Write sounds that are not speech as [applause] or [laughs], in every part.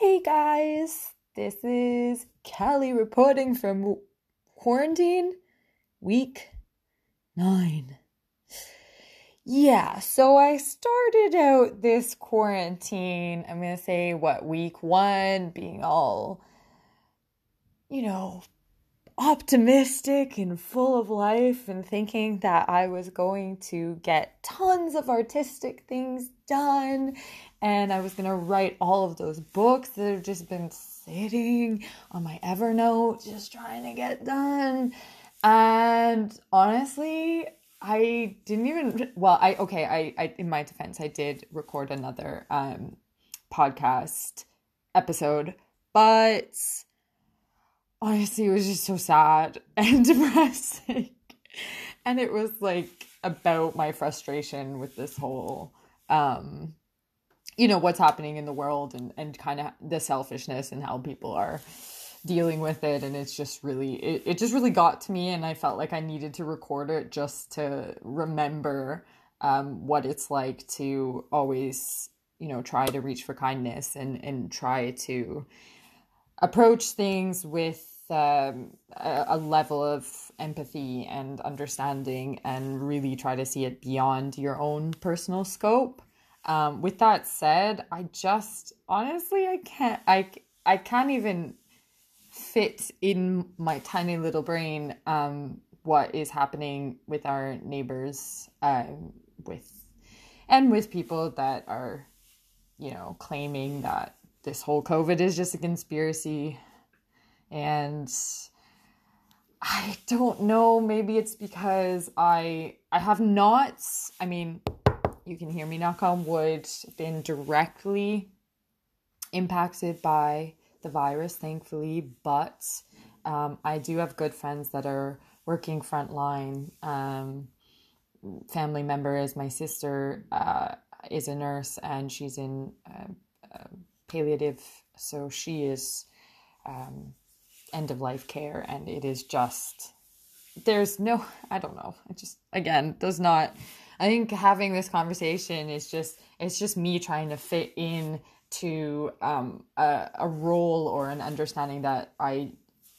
Hey guys, this is Callie reporting from quarantine week nine. Yeah, so I started out this quarantine, I'm gonna say what, week one, being all, you know, optimistic and full of life and thinking that I was going to get tons of artistic things done and I was going to write all of those books that have just been sitting on my Evernote just trying to get done. And honestly, I didn't even well, I okay, I, I in my defense, I did record another um podcast episode, but honestly, it was just so sad [laughs] and depressing. and it was like about my frustration with this whole um you know what's happening in the world and and kind of the selfishness and how people are dealing with it. And it's just really it, it just really got to me and i felt like i needed to record it just to remember um, what it's like to always you know try to reach for kindness and and try to approach things with um, a, a level of empathy and understanding and really try to see it beyond your own personal scope um, with that said, I just honestly I can't I I can't even fit in my tiny little brain um, what is happening with our neighbors um, with and with people that are you know claiming that this whole COVID is just a conspiracy. And I don't know maybe it's because I I have not I mean you can hear me knock on wood, been directly impacted by the virus, thankfully, but um, I do have good friends that are working frontline. Um, family member is my sister uh, is a nurse and she's in uh, uh, palliative, so she is um, end of life care, and it is just there's no I don't know. It just again does not I think having this conversation is just it's just me trying to fit in to um, a, a role or an understanding that I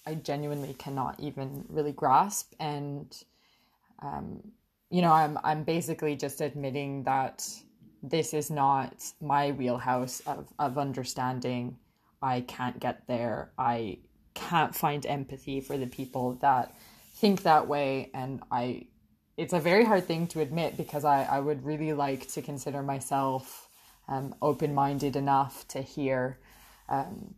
I genuinely cannot even really grasp. And um, you know I'm I'm basically just admitting that this is not my wheelhouse of, of understanding. I can't get there. I can't find empathy for the people that think that way. And I it's a very hard thing to admit because I, I would really like to consider myself um, open minded enough to hear um,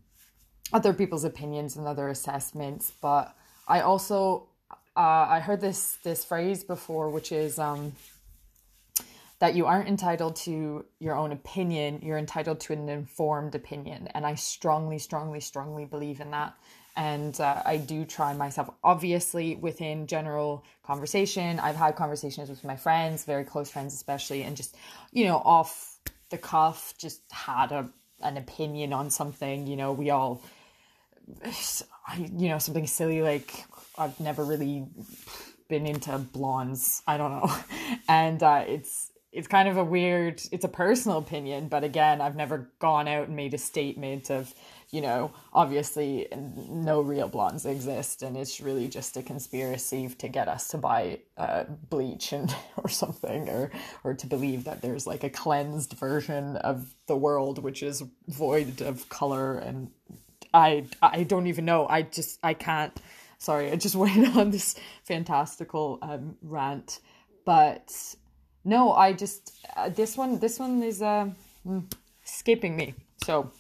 other people's opinions and other assessments. But I also uh, I heard this this phrase before, which is um, that you aren't entitled to your own opinion; you're entitled to an informed opinion, and I strongly, strongly, strongly believe in that and uh, I do try myself. Obviously, within general conversation, I've had conversations with my friends, very close friends especially, and just you know off the cuff, just had a an opinion on something. You know, we all, you know, something silly like I've never really been into blondes. I don't know, [laughs] and uh, it's it's kind of a weird. It's a personal opinion, but again, I've never gone out and made a statement of you know, obviously no real blondes exist, and it's really just a conspiracy to get us to buy uh, bleach and [laughs] or something, or or to believe that there's like a cleansed version of the world which is void of color. And I I don't even know. I just I can't. Sorry, I just [laughs] went on this fantastical um, rant, but no, I just uh, this one this one is uh, mm, escaping me. So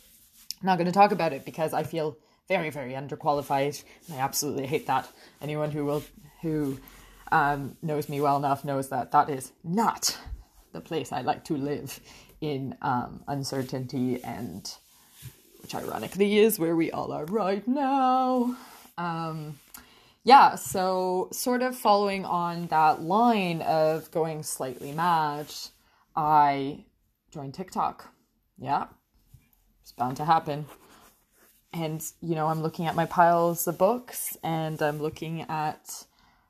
I'm not going to talk about it because I feel very, very underqualified. I absolutely hate that. Anyone who will who um, knows me well enough knows that that is not the place I like to live in um, uncertainty and which ironically is where we all are right now. Um, yeah, so sort of following on that line of going slightly mad, I joined TikTok. Yeah, it's bound to happen. And, you know, I'm looking at my piles of books and I'm looking at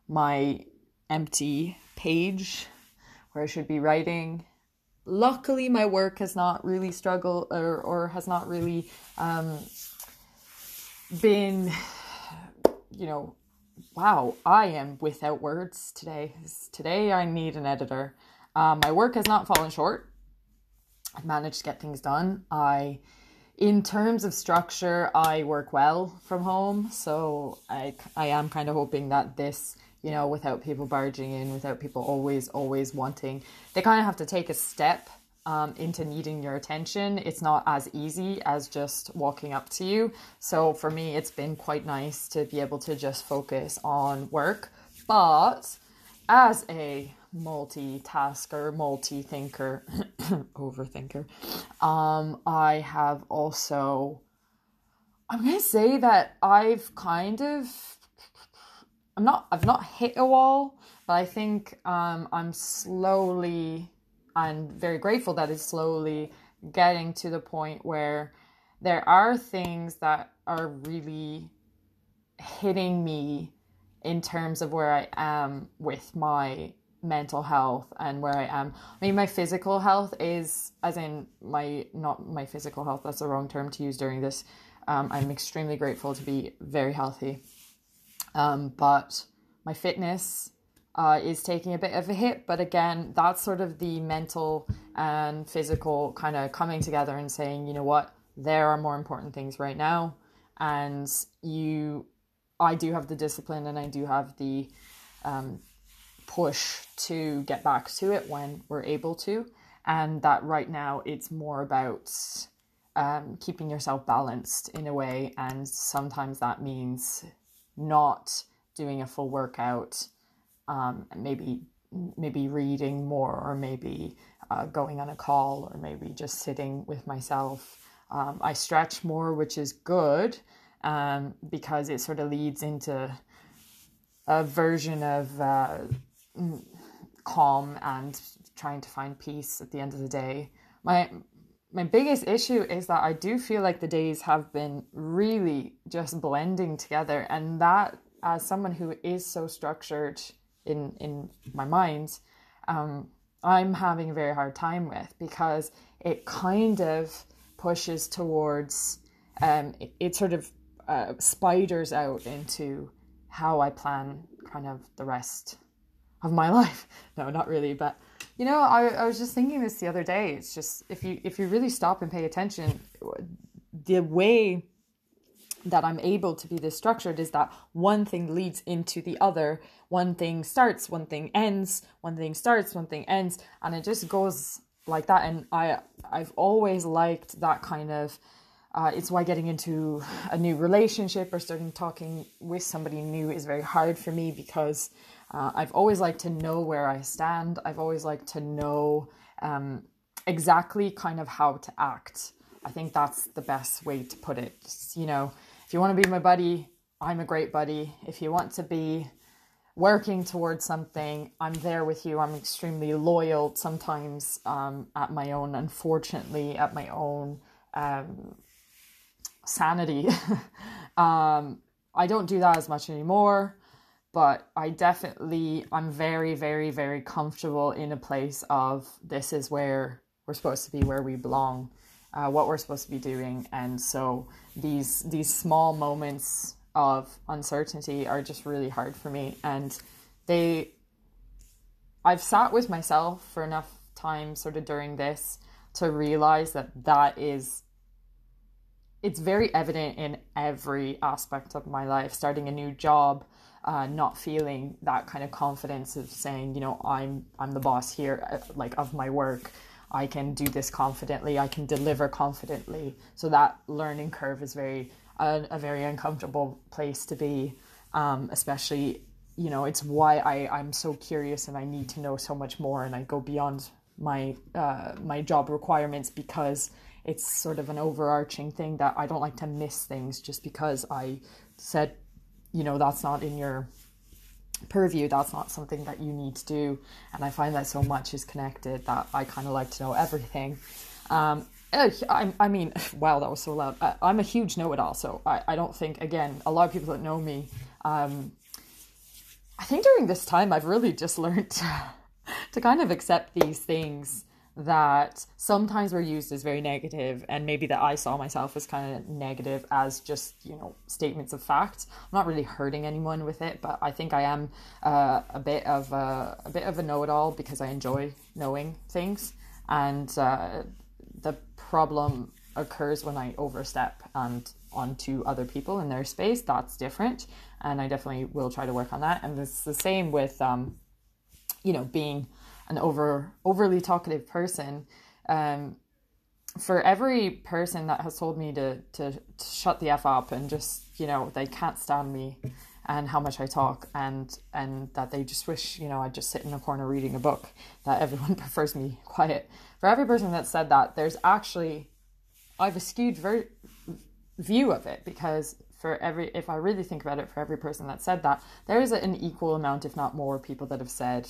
my empty page where I should be writing. Luckily my work has not really struggled or, or has not really um, been you know wow i am without words today. Today i need an editor. Um, my work has not fallen short. I've managed to get things done. I in terms of structure i work well from home so i i am kind of hoping that this you know, without people barging in, without people always, always wanting. They kind of have to take a step um, into needing your attention. It's not as easy as just walking up to you. So for me, it's been quite nice to be able to just focus on work. But as a multitasker, multi thinker, [coughs] overthinker, um, I have also, I'm to say that I've kind of I'm not I've not hit a wall, but I think um, I'm slowly and very grateful that it's slowly getting to the point where there are things that are really hitting me in terms of where I am with my mental health and where I am. I mean, my physical health is, as in my, not my physical health, that's the wrong term to use during this. Um, I'm extremely grateful to be very healthy. Um, but my fitness uh, is taking a bit of a hit. But again, that's sort of the mental and physical kind of coming together and saying, you know what, there are more important things right now. And you, I do have the discipline and I do have the um, push to get back to it when we're able to. And that right now it's more about um, keeping yourself balanced in a way. And sometimes that means not doing a full workout, um, maybe maybe reading more, or maybe uh, going on a call, or maybe just sitting with myself. Um, I stretch more, which is good um, because it sort of leads into a version of uh, calm and trying to find peace at the end of the day. My my biggest issue is that I do feel like the days have been really just blending together, and that, as someone who is so structured in in my mind, um, I'm having a very hard time with because it kind of pushes towards um, it, it sort of uh, spiders out into how I plan kind of the rest of my [laughs] life. No, not really, but you know, I, I was just thinking this the other day. It's just if you if you really stop and pay attention, the way that I'm able to be this structured is that one thing leads into the other. One thing starts, one thing ends, one thing starts, one thing ends, and it just goes like that. And I I've always liked that kind of uh, it's why getting into a new relationship or starting talking with somebody new is very hard for me because uh, I've always liked to know where I stand. I've always liked to know um, exactly kind of how to act. I think that's the best way to put it. Just, you know, if you want to be my buddy, I'm a great buddy. If you want to be working towards something, I'm there with you. I'm extremely loyal sometimes um, at my own, unfortunately, at my own um, sanity. [laughs] um, I don't do that as much anymore but I definitely I'm very very very comfortable in a place of this is where we're supposed to be where we belong uh, what we're supposed to be doing. And so these these small moments of uncertainty are just really hard for me. And they I've sat with myself for enough time sort of during this to realize that that is it's very evident in every aspect of my life. Starting a new job uh, not feeling that kind of confidence of saying, you know, I'm I'm the boss here, uh, like of my work. I can do this confidently. I can deliver confidently. So that learning curve is very a, very uncomfortable place to be, um, especially you know it's why I I'm so curious and I need to know so much more and I go beyond my uh, my job requirements because it's sort of an overarching thing that I don't like to miss things just because I said you know that's not in your purview that's not something that you need to do. And i find that so much is connected that i kind of like to know everything. Um, I, I mean [laughs] wow that was so loud. I, i'm a huge know-it-all so I, I don't think again a lot of people that know me um, i think during this time i've really just [laughs] learned to, to kind of accept these things that sometimes were used as very negative and maybe that I saw myself as kind of negative as just you know statements of fact. I'm not really hurting anyone with it but I think I am uh, a bit of a, a bit of a know-it-all because I enjoy knowing things. And uh, the problem occurs when I overstep and onto other people in their space. That's different and I definitely will try to work on that. And it's the same with um, you know being an over overly talkative person um, for every person that has told me to, to, to shut the f up and just you know they can't stand me and how much I talk and and that they just wish you know I just sit in a corner reading a book that everyone [laughs] prefers me quiet. For every person that said that there's actually I've a skewed ver- view of it because for every if I really think about it for every person that said that there is an equal amount if not more people that have said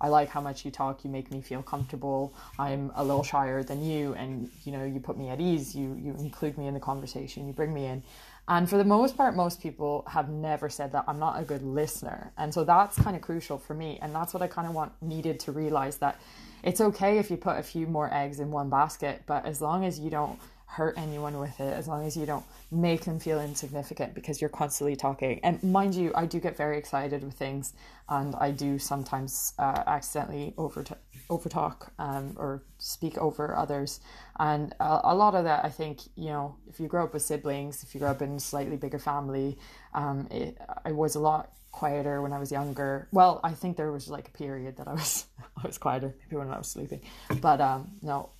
I like how much you talk. You make me feel comfortable. I'm a little shyer than you, and you know you put me at ease. You you include me in the conversation. You bring me in, and for the most part, most people have never said that I'm not a good listener, and so that's kind of crucial for me. And that's what I kind of want needed to realize that it's okay if you put a few more eggs in one basket, but as long as you don't hurt anyone with it as long as you don't make them feel insignificant because you're constantly talking. And mind you, I do get very excited with things and I do sometimes uh, accidentally over over talk um, or speak over others. And a, a, lot of that, I think, you know, if you grow up with siblings, if you grow up in a slightly bigger family, um, it, I was a lot quieter when I was younger. Well, I think there was like a period that I was [laughs] I was quieter, maybe when I was sleeping. But um, no,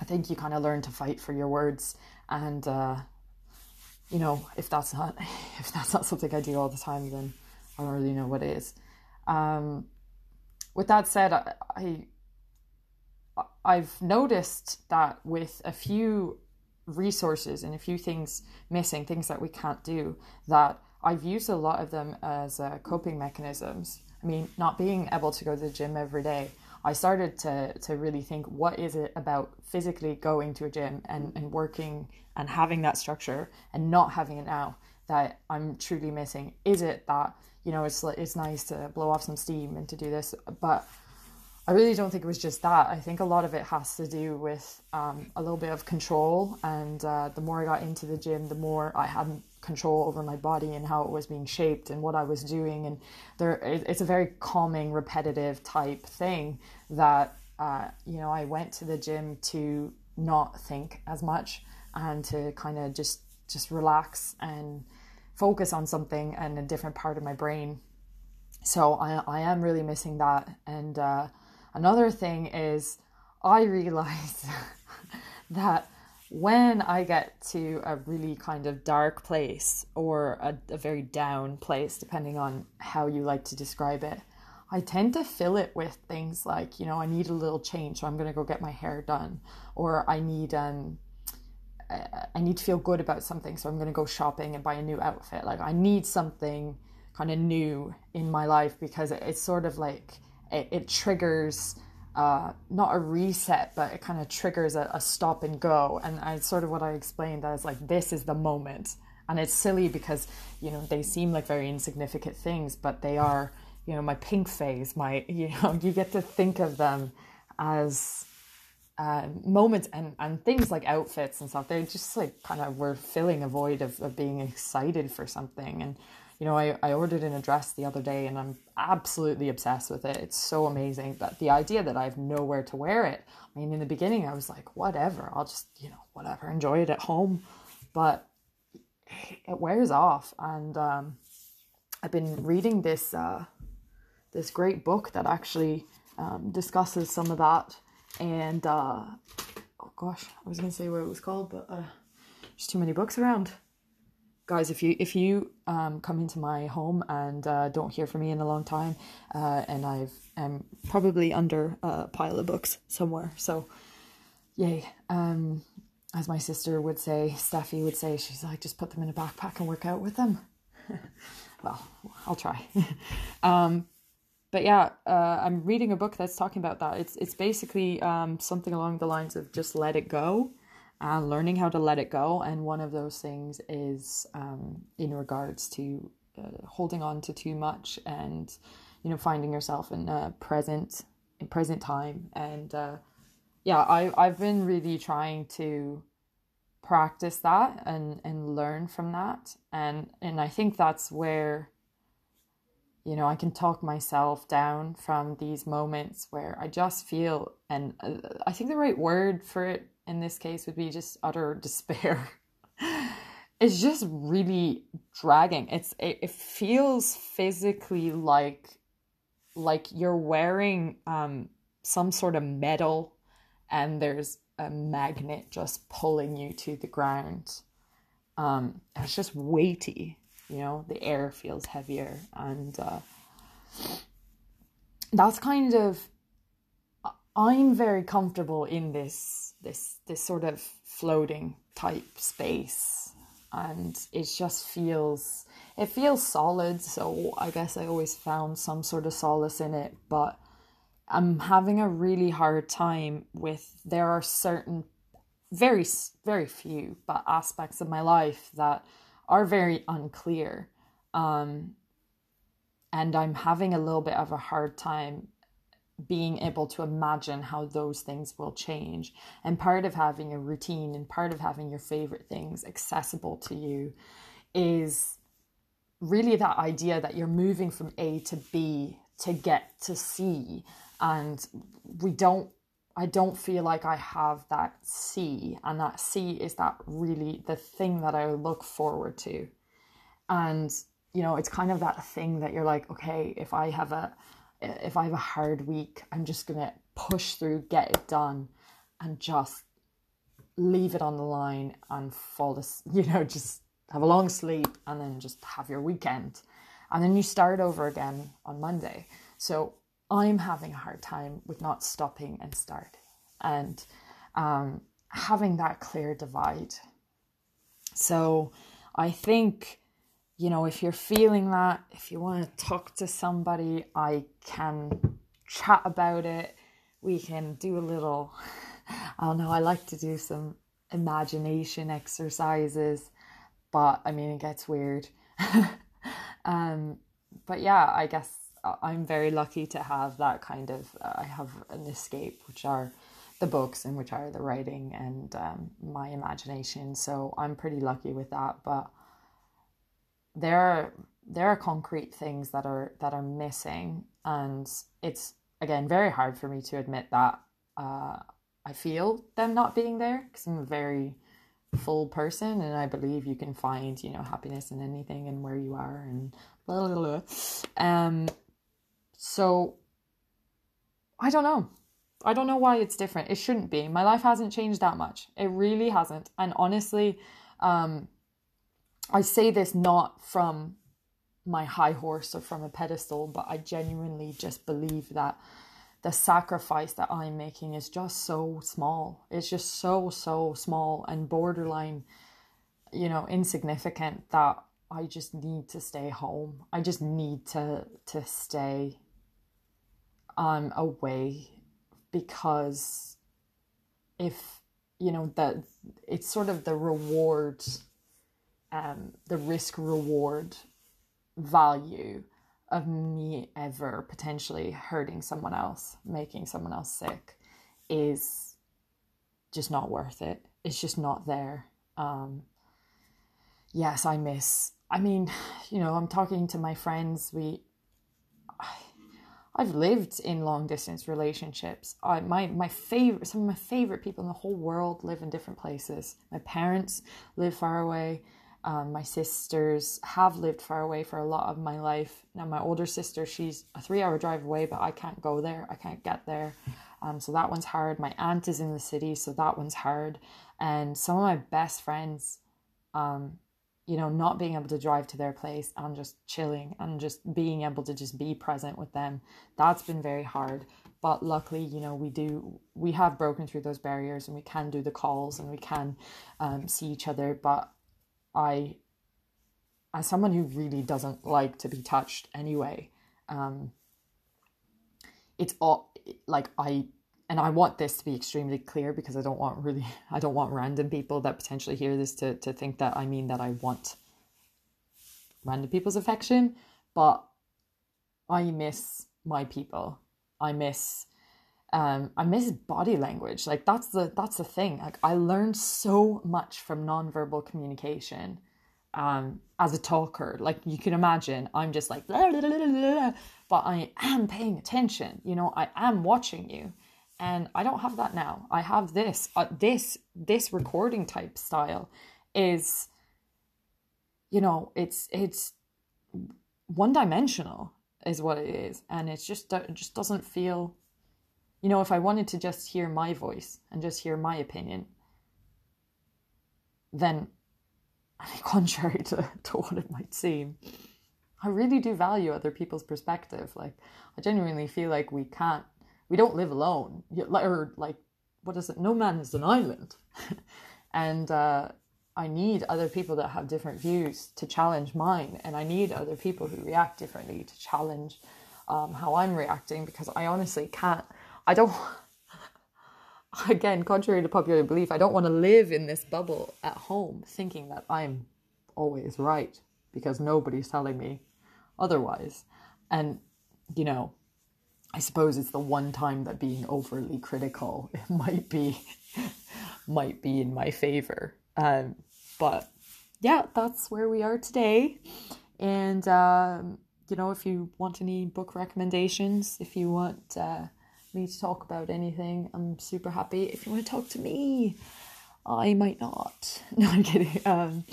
I think you kind of learn to fight for your words, and uh, you know if that's not [laughs] if that's not something I do all the time, then I don't really know what is. Um, with that said, I, I I've noticed that with a few resources and a few things missing, things that we can't do, that I've used a lot of them as uh, coping mechanisms. I mean, not being able to go to the gym every day I started to to really think what is it about physically going to a gym and, and working and having that structure and not having it now that I'm truly missing? Is it that, you know, it's it's nice to blow off some steam and to do this, but I really don't think it was just that. I think a lot of it has to do with um, a little bit of control. And uh, the more I got into the gym, the more I had control over my body and how it was being shaped and what I was doing. And there, it's a very calming, repetitive type thing that uh, you know I went to the gym to not think as much and to kind of just just relax and focus on something and a different part of my brain. So I I am really missing that. And uh, another thing is I realize [laughs] that when I get to a really kind of dark place or a, a, very down place, depending on how you like to describe it, I tend to fill it with things like, you know, I need a little change, so I'm going to go get my hair done, or I need um, I need to feel good about something, so I'm going to go shopping and buy a new outfit. Like I need something kind of new in my life because it's sort of like it, it triggers uh, not a reset, but it kind of triggers a, a, stop and go. And I sort of what I explained as like this is the moment, and it's silly because you know they seem like very insignificant things, but they are. You know, my pink phase, my [laughs] you know, you get to think of them as uh, moments and and things like outfits and stuff. They just like kind of were filling a void of, of being excited for something and you know, I, I ordered an dress the other day and I'm absolutely obsessed with it. It's so amazing. But the idea that I have nowhere to wear it, I mean, in the beginning, I was like, whatever, I'll just, you know, whatever, enjoy it at home. But it wears off. And um, I've been reading this, uh, this great book that actually um, discusses some of that. And, uh, oh gosh, I was going to say what it was called, but uh, there's too many books around guys if you if you um, come into my home and uh, don't hear from me in a long time uh, and i've am probably under a pile of books somewhere. So yay. Um, as my sister would say steffi would say she's like just put them in a backpack and work out with them. [laughs] Well i'll try. [laughs] Um, but yeah uh, i'm reading a book that's talking about that. It's it's basically um, something along the lines of just let it go and learning how to let it go. And one of those things is um, in regards to uh, holding on to too much and, you know, finding yourself in a present, in present time and uh, yeah, I I've been really trying to practice that and and learn from that and and I think that's where you know I can talk myself down from these moments where I just feel and uh, I think the right word for it in this case would be just utter despair. [laughs] it's just really dragging. It's it, it feels physically like like you're wearing um some sort of metal and there's a magnet just pulling you to the ground. Um, it's just weighty, you know, the air feels heavier. And uh, that's kind of, I'm very comfortable in this, this, this sort of floating type space. And it just feels, it feels solid. So I guess I always found some sort of solace in it. But I'm having a really hard time with there are certain very very few but aspects of my life that are very unclear um and I'm having a little bit of a hard time being able to imagine how those things will change. And part of having a routine and part of having your favorite things accessible to you is really that idea that you're moving from A to B to get to C. And we don't I don't feel like I have that C, and that C is that really the thing that I look forward to. And you know, it's kind of that thing that you're like, okay, if I have a if I have a hard week, I'm just gonna push through, get it done, and just leave it on the line and fall asleep, you know, just have a long sleep and then just have your weekend. And then you start over again on Monday. So I'm having a hard time with not stopping and starting and um, having that clear divide. So I think, you know, if you're feeling that, if you want to talk to somebody, I can chat about it. We can do a little, [laughs] I don't know, I like to do some imagination exercises, but I mean, it gets weird. [laughs] um, but yeah, I guess I'm very lucky to have that kind of. Uh, I have an escape, which are the books and which are the writing and um, my imagination. So I'm pretty lucky with that. But there are there are concrete things that are that are missing, and it's again very hard for me to admit that uh, I feel them not being there because I'm a very full person and I believe you can find you know happiness in anything and where you are and blah blah blah. Um, so I don't know. I don't know why it's different. It shouldn't be. My life hasn't changed that much. It really hasn't. And honestly, um, I say this not from my high horse or from a pedestal, but I genuinely just believe that the sacrifice that I'm making is just so small. It's just so, so small and borderline, you know, insignificant that I just need to stay home. I just need to to stay um, away because if you know that it's sort of the reward um the risk reward value of me ever potentially hurting someone else making someone else sick is just not worth it it's just not there um yes i miss i mean you know i'm talking to my friends we I've lived in long distance relationships. I, my my favorite some of my favorite people in the whole world live in different places. My parents live far away. Um, my sisters have lived far away for a lot of my life. Now my older sister, she's a three hour drive away, but I can't go there. I can't get there. Um, so that one's hard. My aunt is in the city, so that one's hard. And some of my best friends, um, you know, not being able to drive to their place and just chilling and just being able to just be present with them. That's been very hard. But luckily, you know, we do, we have broken through those barriers and we can do the calls and we can um, see each other. But I, as someone who really doesn't like to be touched anyway, um, it's all like I and I want this to be extremely clear because I don't want really [laughs] I don't want random people that potentially hear this to to think that I mean that I want random people's affection, but I miss my people. I miss Um, I miss body language. Like that's the that's the thing. Like I learned so much from nonverbal communication um, as a talker. Like you can imagine, I'm just like, blah, blah, blah, but I am paying attention. You know, I am watching you, and I don't have that now. I have this. Uh, this this recording type style is, you know, it's it's one dimensional is what it is, and it's just just doesn't feel you know, if I wanted to just hear my voice and just hear my opinion, then, [laughs] contrary to, [laughs] to what it might seem, I really do value other people's perspective. Like, I genuinely feel like we can't, we don't live alone. Or, like, what is it? No man is an island. [laughs] and uh, I need other people that have different views to challenge mine. And I need other people who react differently to challenge um, how I'm reacting because I honestly can't I don't, [laughs] again, contrary to popular belief, I don't want to live in this bubble at home thinking that I'm always right because nobody's telling me otherwise. And, you know, I suppose it's the one time that being overly critical [laughs] it might be [laughs] might be in my favor. Um, but yeah, that's where we are today. And um, you know, if you want any book recommendations, if you want uh, me to talk about anything, I'm super happy. If you want to talk to me, I might not. [laughs] No, I'm kidding. Um,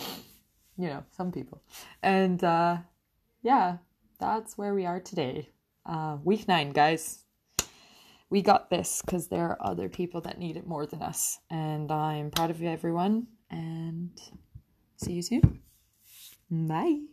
you know, some people. And uh, yeah, that's where we are today. Uh, week nine, guys. We got this because there are other people that need it more than us. And I'm proud of you, everyone. And see you soon. Bye.